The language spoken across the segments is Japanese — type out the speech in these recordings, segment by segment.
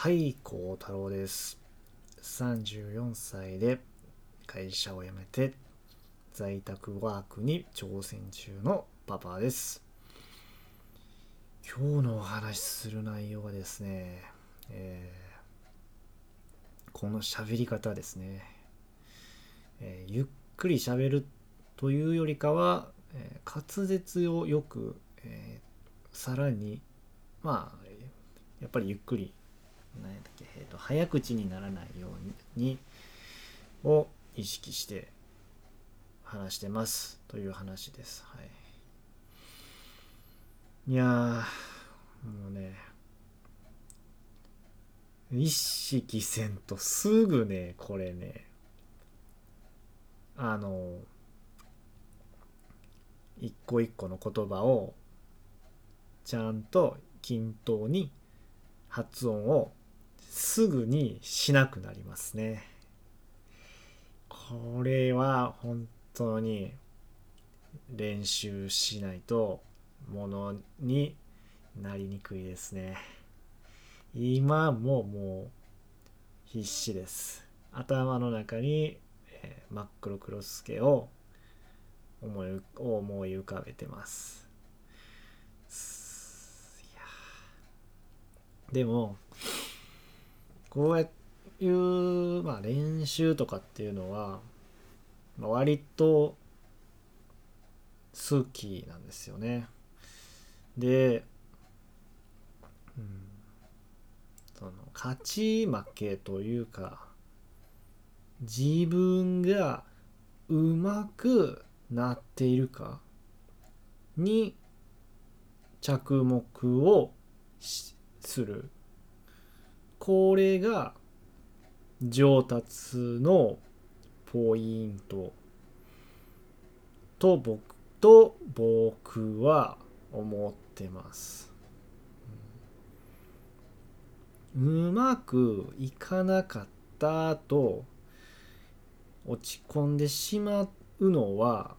はい、孝太郎です。34歳で会社を辞めて在宅ワークに挑戦中のパパです。今日のお話しする内容はですね、えーこの喋り方ですね、えーゆっくり喋るというよりかは、えー滑舌をよく、えさらにまあやっぱりゆっくり何やったっけ、えーと早口にならないようにを意識して話してますという話です。はい、いやもうね意識せんとすぐねこれねあの一個一個の言葉をちゃんと均等に発音をすぐにしなくなりますね。これは本当に練習しないとものになりにくいですね。今ももう必死です。頭の中に、えー真っ黒クロスケを思い思い浮かべてます。でもこういう、まあ、練習とかっていうのは、まあ、割と好きなんですよね。で、うん、その勝ち負けというか自分がうまくなっているかに着目をするこれが上達のポイントと僕と僕は思ってます。うまくいかなかったと落ち込んでしまうのは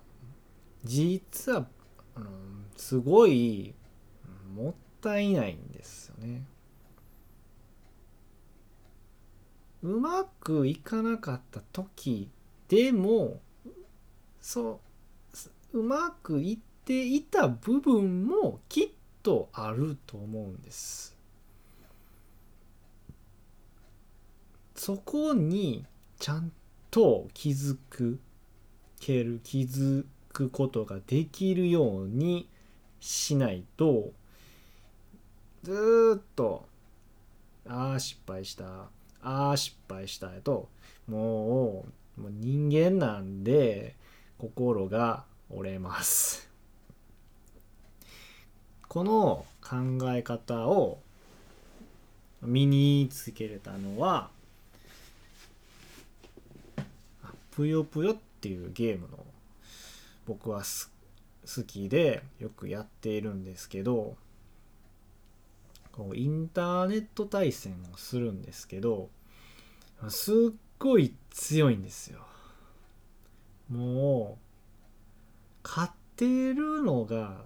実は、うんすごいもったいないんですよね。うまくいかなかった時でもそううまくいっていた部分もきっとあると思うんです。そこにちゃんと気づくける気づくことができるようにしないとずっとああ失敗したああ失敗したやともうもう人間なんで心が折れます。この考え方を身につけれたのはぷよぷよっていうゲームの僕はす好きでよくやっているんですけどこうインターネット対戦をするんですけどすっごい強いんですよ。もう勝てるのが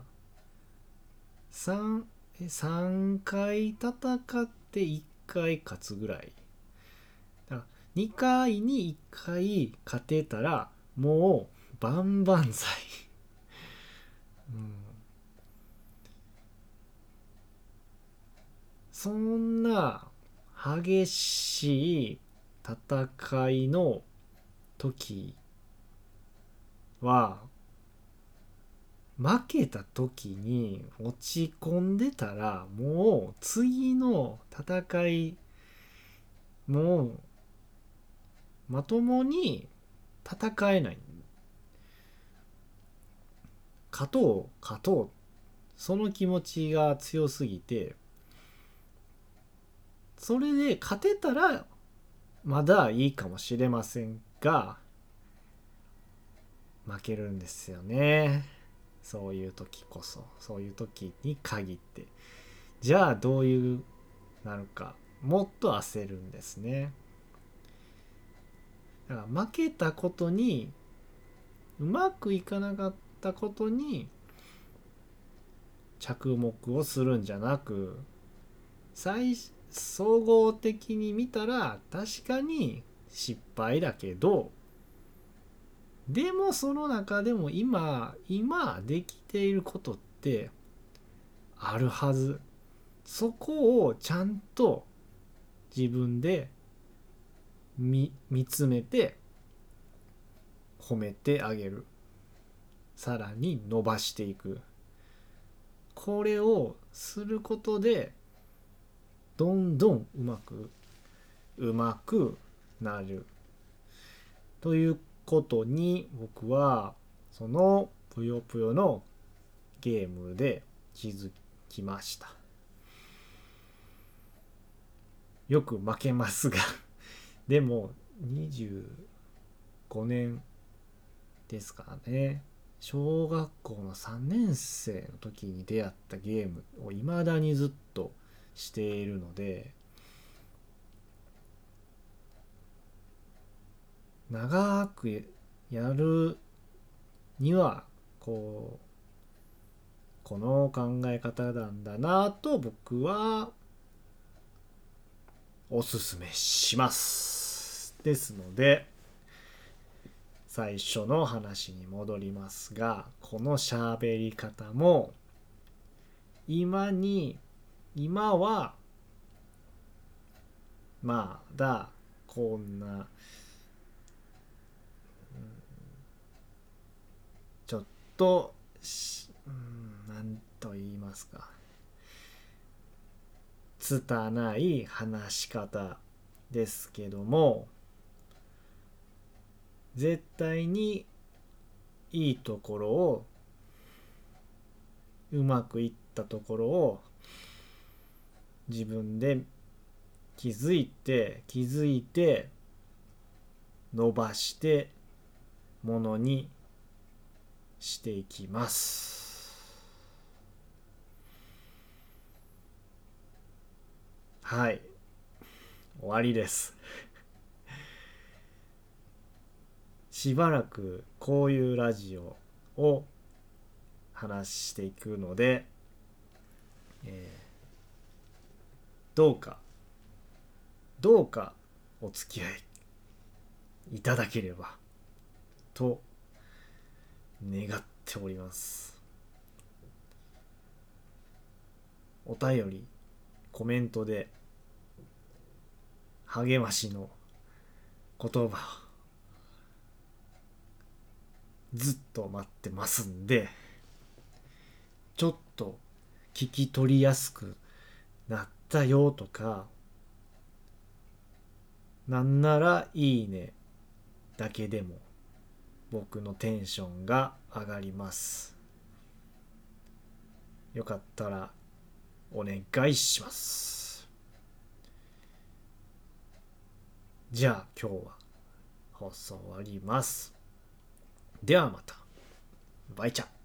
3, 3回戦って1回勝つぐらい。だから2回に1回勝てたらもう万々歳うん。そんな激しい戦いの時は負けた時に落ち込んでたらもう次の戦いもうまともに戦えない。勝とう勝とう。その気持ちが強すぎてそれで勝てたらまだいいかもしれませんが負けるんですよね。そういう時こそ。そういう時に限って。じゃあどういうなるか。もっと焦るんですね。だから負けたことにうまくいかなかったことに着目をするんじゃなく最総合的に見たら確かに失敗だけどでもその中でも今今できていることってあるはず。そこをちゃんと自分で見見つめて褒めてあげる。さらに伸ばしていく。これをすることでどんどんうまくうまくなる。ということに僕はそのぷよぷよのゲームで気づきました。よく負けますが。でも25年ですからね。小学校の3年生の時に出会ったゲームを未だにずっとしているので長くやるにはこうこの考え方なんだなと僕はおすすめします。ですので最初の話に戻りますがこの喋り方も今に今はまだこんなちょっとし何と言いますか。拙い話し方ですけども絶対にいいところをうまくいったところを自分で気づいて気づいて伸ばしてものにしていきます。はい。終わりです。しばらくこういうラジオを話していくので、えーどうかどうかお付き合いいただければと願っております。お便りコメントで励ましの言葉ずっと待ってますんでちょっと聞き取りやすくなってったよとかなんならいいねだけでも僕のテンションが上がります。よかったらお願いします。じゃあ今日は放送終わります。ではまた。バイチャ。